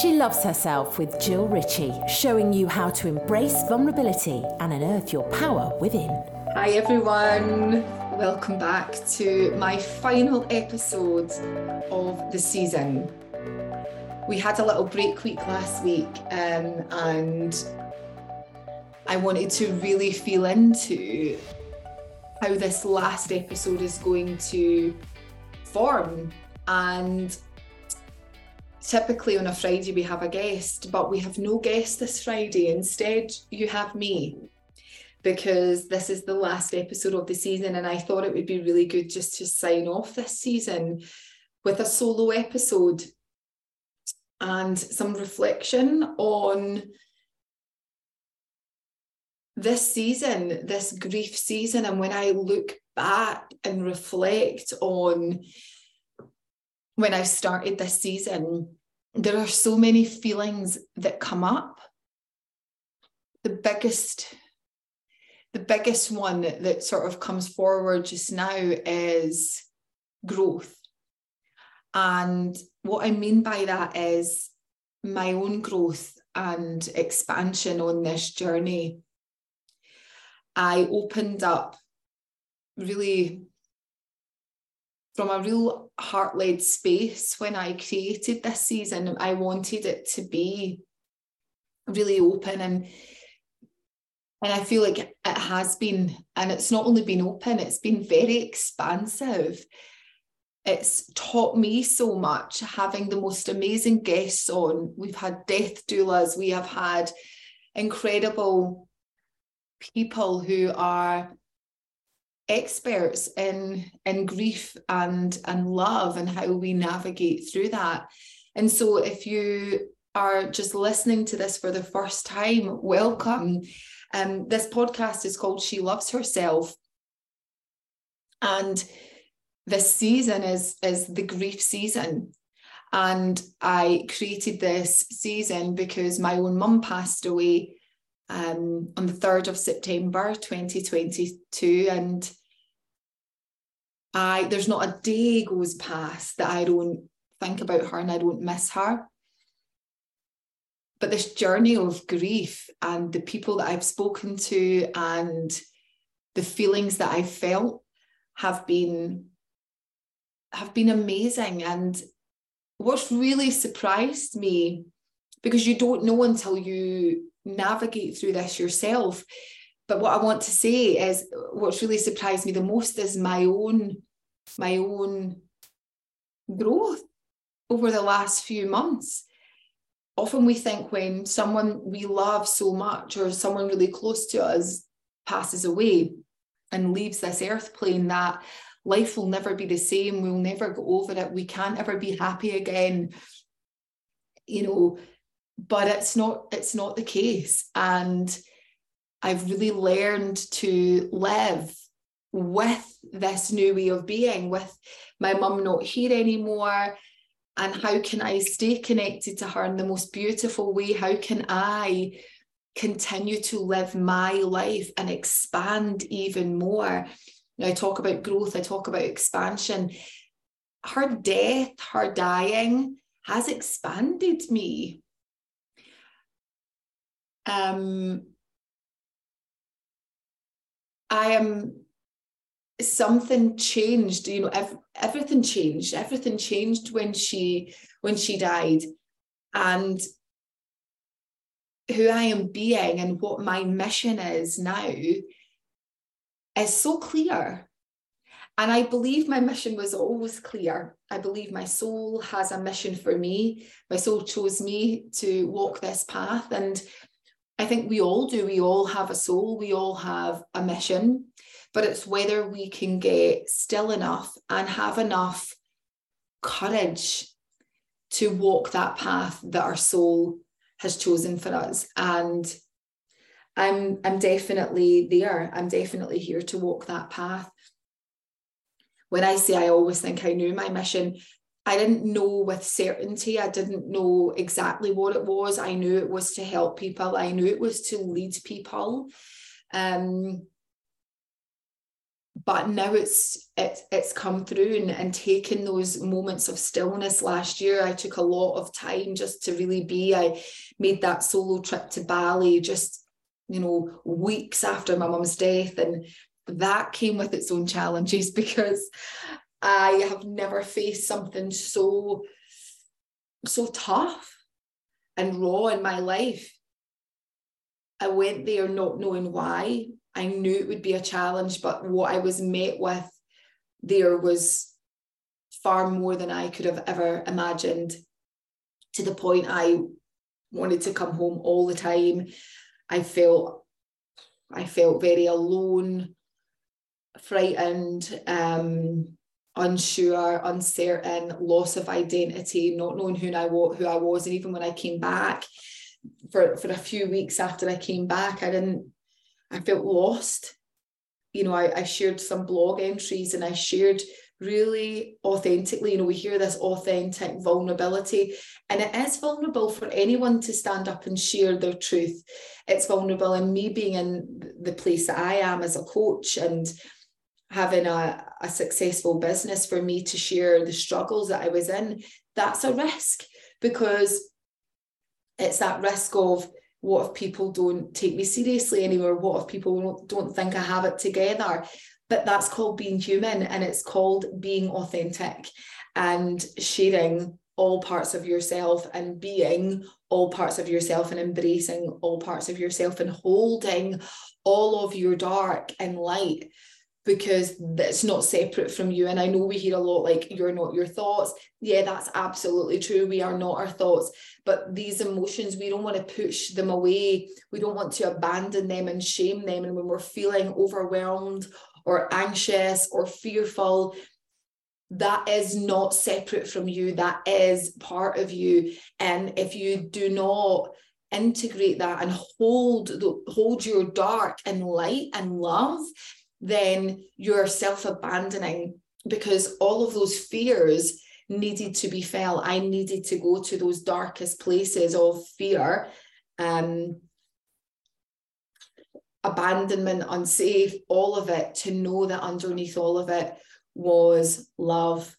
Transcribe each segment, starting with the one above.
She loves herself with Jill Ritchie, showing you how to embrace vulnerability and unearth your power within. Hi, everyone. Welcome back to my final episode of the season. We had a little break week last week, um, and I wanted to really feel into how this last episode is going to form. And typically on a Friday we have a guest, but we have no guest this Friday. Instead, you have me because this is the last episode of the season, and I thought it would be really good just to sign off this season with a solo episode and some reflection on this season, this grief season, and when I look back and reflect on when I started this season, there are so many feelings that come up. The biggest, the biggest one that sort of comes forward just now is growth. And what I mean by that is my own growth and expansion on this journey. I opened up really from a real heart led space when I created this season. I wanted it to be really open and and I feel like it has been, and it's not only been open, it's been very expansive. It's taught me so much having the most amazing guests on. We've had death doulas, we have had incredible people who are experts in in grief and and love and how we navigate through that. And so if you are just listening to this for the first time welcome. Um this podcast is called she loves herself. And this season is is the grief season. And i created this season because my own mum passed away um, on the 3rd of September 2022. And I there's not a day goes past that I don't think about her and I don't miss her. But this journey of grief and the people that I've spoken to and the feelings that I've felt have been have been amazing. And what's really surprised me, because you don't know until you navigate through this yourself. But what I want to say is what's really surprised me the most is my own my own growth over the last few months. Often we think when someone we love so much or someone really close to us passes away and leaves this earth plane that life will never be the same. We'll never go over it. We can't ever be happy again. You know, but it's not it's not the case. And i've really learned to live with this new way of being with my mum not here anymore. And how can i stay connected to her in the most beautiful way? How can i continue to live my life and expand even more? I talk about growth i talk about expansion. Her death her dying has expanded me um, I am something changed you know ev- everything changed everything changed when she when she died and who I am being and what my mission is now is so clear and I believe my mission was always clear. I believe my soul has a mission for me. My soul chose me to walk this path. And I think we all do. We all have a soul, we all have a mission, but it's whether we can get still enough and have enough courage to walk that path that our soul has chosen for us. And I'm I'm definitely there. I'm definitely here to walk that path. When I say I always think I knew my mission, I didn't know with certainty. I didn't know exactly what it was. I knew it was to help people. I knew it was to lead people. Um, but now it's it's it's come through and, and taken those moments of stillness last year i took a lot of time just to really be i made that solo trip to bali just you know weeks after my mum's death and that came with its own challenges because i have never faced something so so tough and raw in my life i went there not knowing why I knew it would be a challenge, but what I was met with there was far more than I could have ever imagined to the point I wanted to come home all the time. I felt I felt very alone, frightened, um, unsure, uncertain, loss of identity, not knowing who I who I was. And even when I came back for, for a few weeks after I came back, I didn't I felt lost. You know, I, I shared some blog entries and I shared really authentically. You know, we hear this authentic vulnerability, and it is vulnerable for anyone to stand up and share their truth. It's vulnerable in me being in the place that I am as a coach and having a, a successful business for me to share the struggles that I was in. That's a risk because it's that risk of what if people don't take me seriously anymore? What if people don't think I have it together? But that's called being human and it's called being authentic and sharing all parts of yourself and being all parts of yourself and embracing all parts of yourself and holding all of your dark and light because it's not separate from you. And I know we hear a lot like, you're not your thoughts. Yeah, that's absolutely true. We are not our thoughts. But these emotions, we don't want to push them away. We don't want to abandon them and shame them. And when we're feeling overwhelmed or anxious or fearful, that is not separate from you. That is part of you. And if you do not integrate that and hold the, hold your dark and light and love then you're self abandoning because all of those fears needed to be felt. I needed to go to those darkest places of fear, um, abandonment, unsafe, all of it, to know that underneath all of it was love,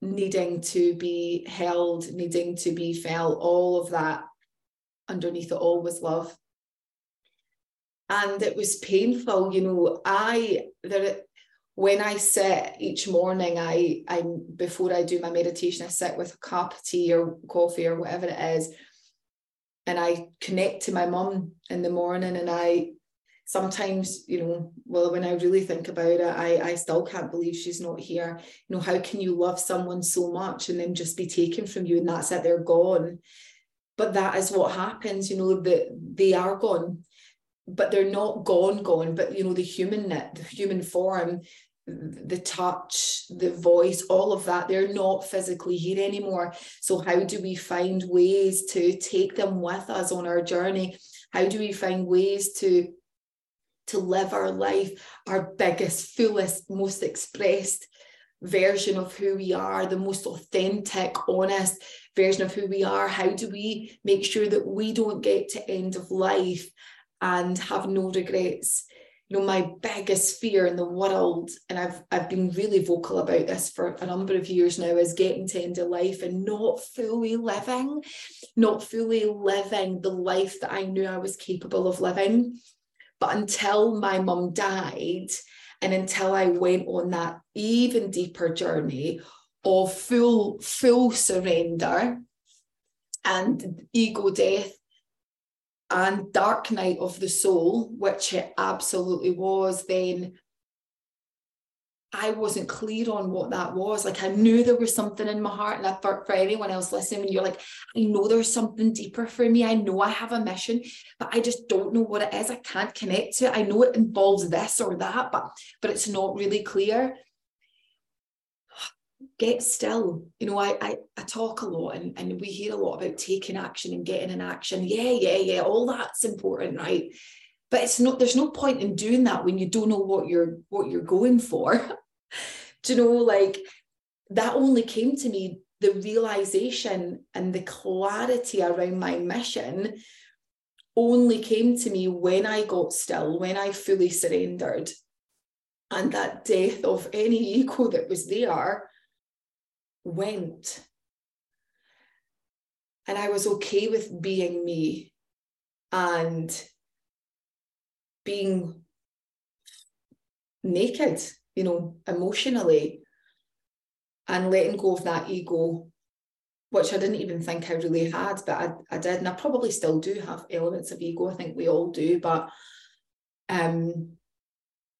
needing to be held, needing to be felt, all of that underneath it all was love and it was painful you know. I there when i sit each morning i i before i do my meditation i sit with a cup of tea or coffee or whatever it is and i connect to my mum in the morning and i sometimes you know well when i really think about it i i still can't believe she's not here. You know how can you love someone so much and then just be taken from you and that's it they're gone? But that is what happens you know that they are gone but they're not gone gone but you know the human the human form the touch the voice all of that they're not physically here anymore. So how do we find ways to take them with us on our journey? How do we find ways to to live our life our biggest fullest most expressed version of who we are the most authentic honest version of who we are? How do we make sure that we don't get to end of life and have no regrets. You know, my biggest fear in the world, and I've I've been really vocal about this for a number of years now, is getting to end of life and not fully living, not fully living the life that I knew I was capable of living. But until my mum died, and until I went on that even deeper journey of full, full surrender and ego death and dark night of the soul, which it absolutely was, then I wasn't clear on what that was. Like I knew there was something in my heart, and I, for, for anyone else listening, you're like, I know there's something deeper for me. I know I have a mission, but I just don't know what it is. I can't connect to it. I know it involves this or that, but but it's not really clear get still. You know, I, I, I talk a lot and, and we hear a lot about taking action and getting an action. Yeah, yeah, yeah, all that's important, right? But it's not, there's no point in doing that when you don't know what you're what you're going for. Do you know, like that only came to me, the realization and the clarity around my mission only came to me when I got still, when I fully surrendered and that death of any ego that was there went. And I was okay with being me and being naked, you know, emotionally, and letting go of that ego, which I didn't even think I really had, but I, I did. And I probably still do have elements of ego. I think we all do, but um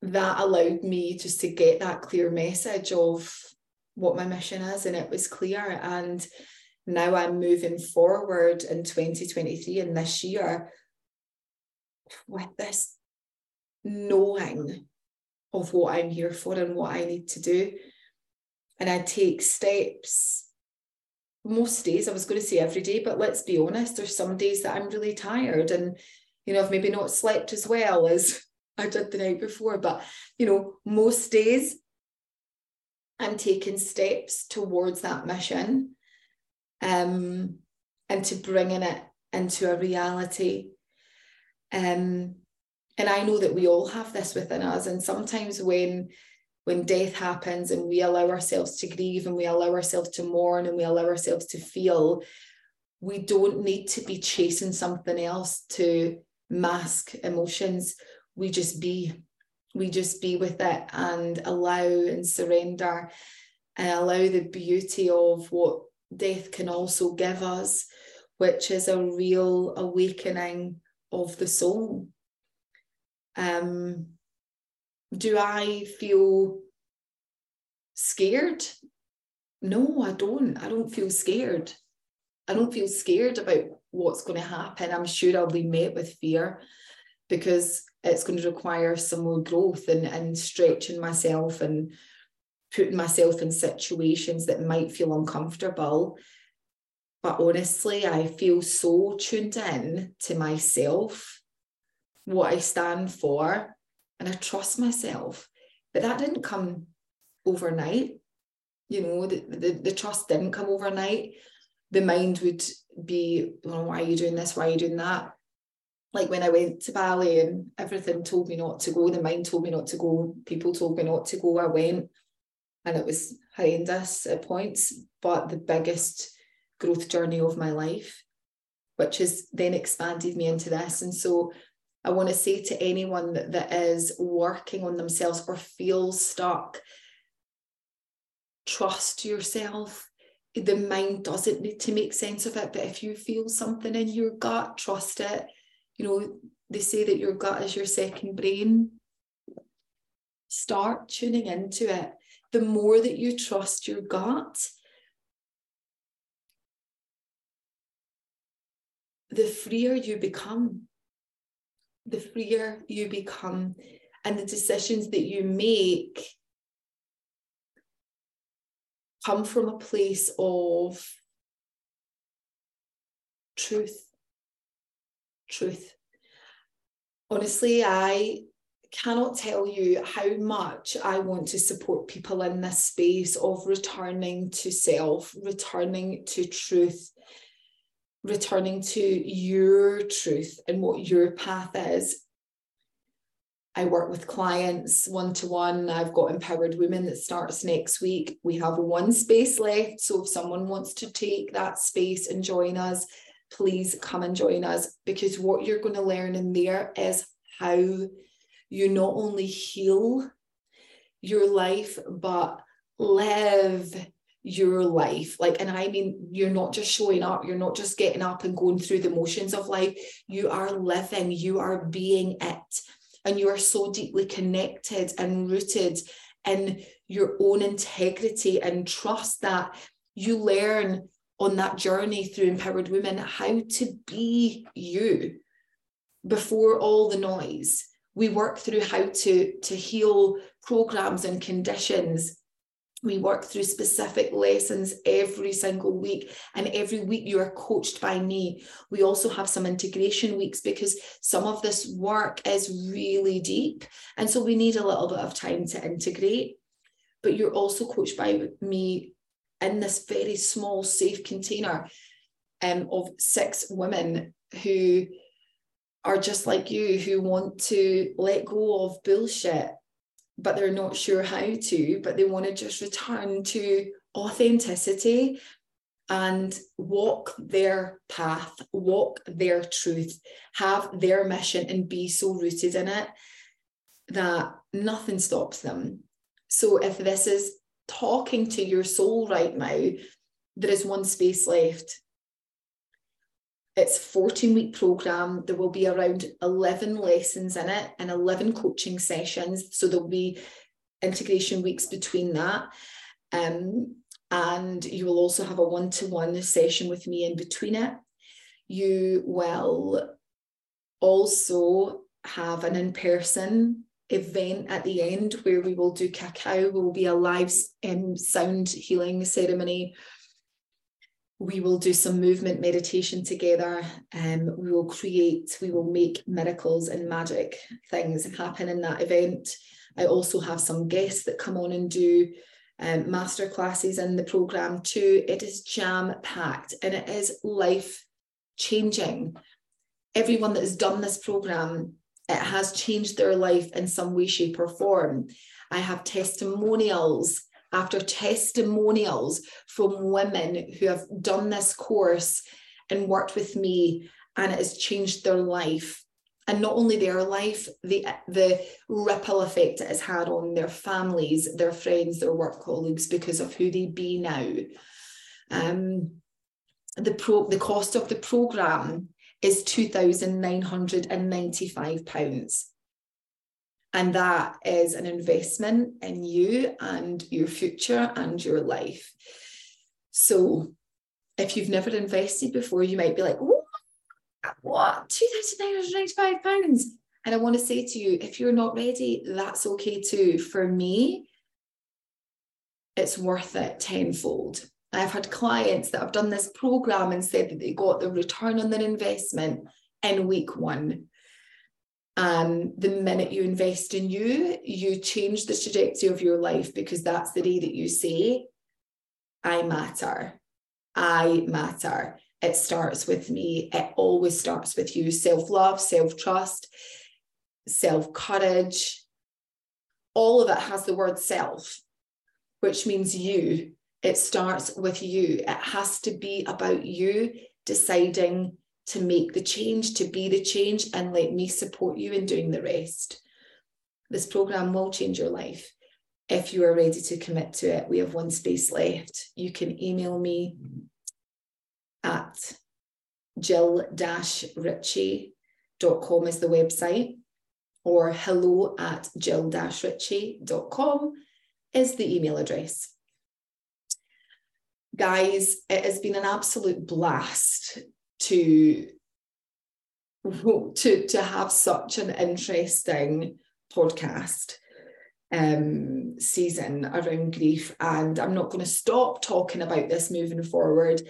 that allowed me just to get that clear message of what my mission is and it was clear and now i'm moving forward in 2023 and this year with this knowing of what i'm here for and what i need to do and i take steps most days i was going to say every day but let's be honest there's some days that i'm really tired and you know i've maybe not slept as well as I did the night before. But, you know, most days I'm taking steps towards that mission um, and to bringing it into a reality. Um, and I know that we all have this within us. And sometimes when when death happens and we allow ourselves to grieve and we allow ourselves to mourn and we allow ourselves to feel, we don't need to be chasing something else to mask emotions we just be we just be with it and allow and surrender and allow the beauty of what death can also give us which is a real awakening of the soul. Um do i feel scared? No i don't. I don't feel scared. I don't feel scared about what's going to happen. I'm sure i'll be met with fear because it's going to require some more growth and, and stretching myself and putting myself in situations that might feel uncomfortable. But honestly, I feel so tuned in to myself, what I stand for, and I trust myself. But that didn't come overnight. You know, the, the, the trust didn't come overnight. The mind would be, well, why are you doing this? Why are you doing that? Like when I went to Bali and everything told me not to go, the mind told me not to go, people told me not to go, I went and it was horrendous at points, but the biggest growth journey of my life, which has then expanded me into this. And so I want to say to anyone that, that is working on themselves or feels stuck, trust yourself. The mind doesn't need to make sense of it, but if you feel something in your gut, trust it you know, they say that your gut is your second brain. Start tuning into it. The more that you trust your gut, the freer you become. The freer you become. And the decisions that you make come from a place of truth truth. Honestly, I cannot tell you how much I want to support people in this space of returning to self, returning to truth, returning to your truth and what your path is. I work with clients one to one. I've got Empowered Women that starts next week. We have one space left. So if someone wants to take that space and join us, please come and join us because what you're going to learn in there is how you not only heal your life, but live your life. Like, and I mean, you're not just showing up, you're not just getting up and going through the motions of life. You are living, you are being it. And you are so deeply connected and rooted in your own integrity and trust that you learn on that journey through empowered women how to be you. Before all the noise we work through how to to heal programs and conditions. We work through specific lessons every single week and every week you are coached by me. We also have some integration weeks because some of this work is really deep and so we need a little bit of time to integrate. But you're also coached by me in this very small, safe container um, of six women who are just like you, who want to let go of bullshit, but they're not sure how to, but they want to just return to authenticity and walk their path, walk their truth, have their mission, and be so rooted in it that nothing stops them. So, if this is talking to your soul right now, there is one space left. It's 14 week program. There will be around 11 lessons in it and 11 coaching sessions. So there'll be integration weeks between that. Um, and you will also have a one to one session with me in between it. You will also have an in person event at the end where we will do cacao. Will be a live um, sound healing ceremony. We will do some movement meditation together. Um, we will create, we will make miracles and magic things happen in that event. I also have some guests that come on and do um, master classes in the program too. It is jam packed and it is life changing. Everyone that has done this program, it has changed their life in some way, shape, or form. I have testimonials after testimonials from women who have done this course and worked with me, and it has changed their life and not only their life, the the ripple effect it has had on their families, their friends, their work colleagues because of who they be now. Um, the pro the cost of the program is two thousand nine hundred and that is an investment in you and your future and your life. So if you've never invested before, you might be like, what? £2,995? And I want to say to you, if you're not ready, that's okay too. For me, it's worth it tenfold. I've had clients that have done this program and said that they got the return on their investment in week one. Um, the minute you invest in you, you change the trajectory of your life because that's the day that you say, I matter. I matter. It starts with me. It always starts with you self love, self trust, self courage. All of it has the word self, which means you. It starts with you. It has to be about you deciding to make the change, to be the change, and let me support you in doing the rest. This program will change your life if you are ready to commit to it. We have one space left. You can email me at jill-ritchie.com is the website, or hello at jill-ritchie.com is the email address. Guys, it has been an absolute blast to, to, to have such an interesting podcast um, season around grief. And I'm not going to stop talking about this moving forward.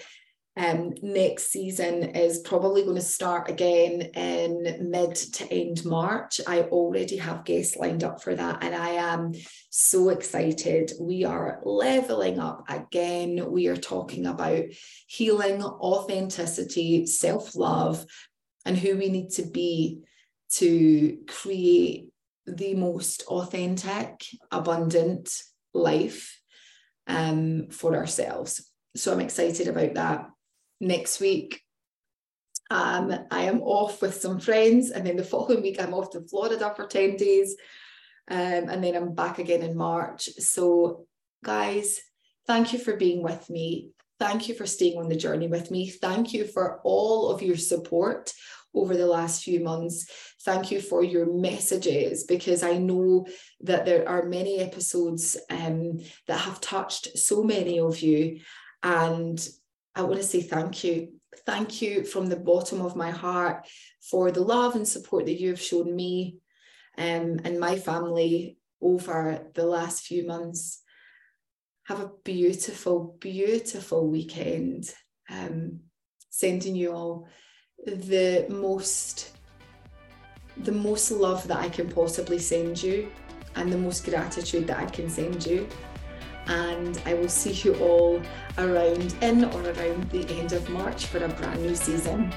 Um, next season is probably going to start again in mid to end March. I already have guests lined up for that, and I am so excited. We are leveling up again. We are talking about healing, authenticity, self love, and who we need to be to create the most authentic, abundant life um, for ourselves. So I'm excited about that next week. Um, I am off with some friends, and then the following week I'm off to Florida for 10 days. Um, and then I'm back again in March. So, guys, thank you for being with me. Thank you for staying on the journey with me. Thank you for all of your support over the last few months. Thank you for your messages because I know that there are many episodes um, that have touched so many of you. And I want to say thank you. Thank you from the bottom of my heart for the love and support that you have shown me um, and my family over the last few months. Have a beautiful, beautiful weekend. Um, sending you all the most the most love that I can possibly send you and the most gratitude that I can send you and I will see you all around in or around the end of March for a brand new season.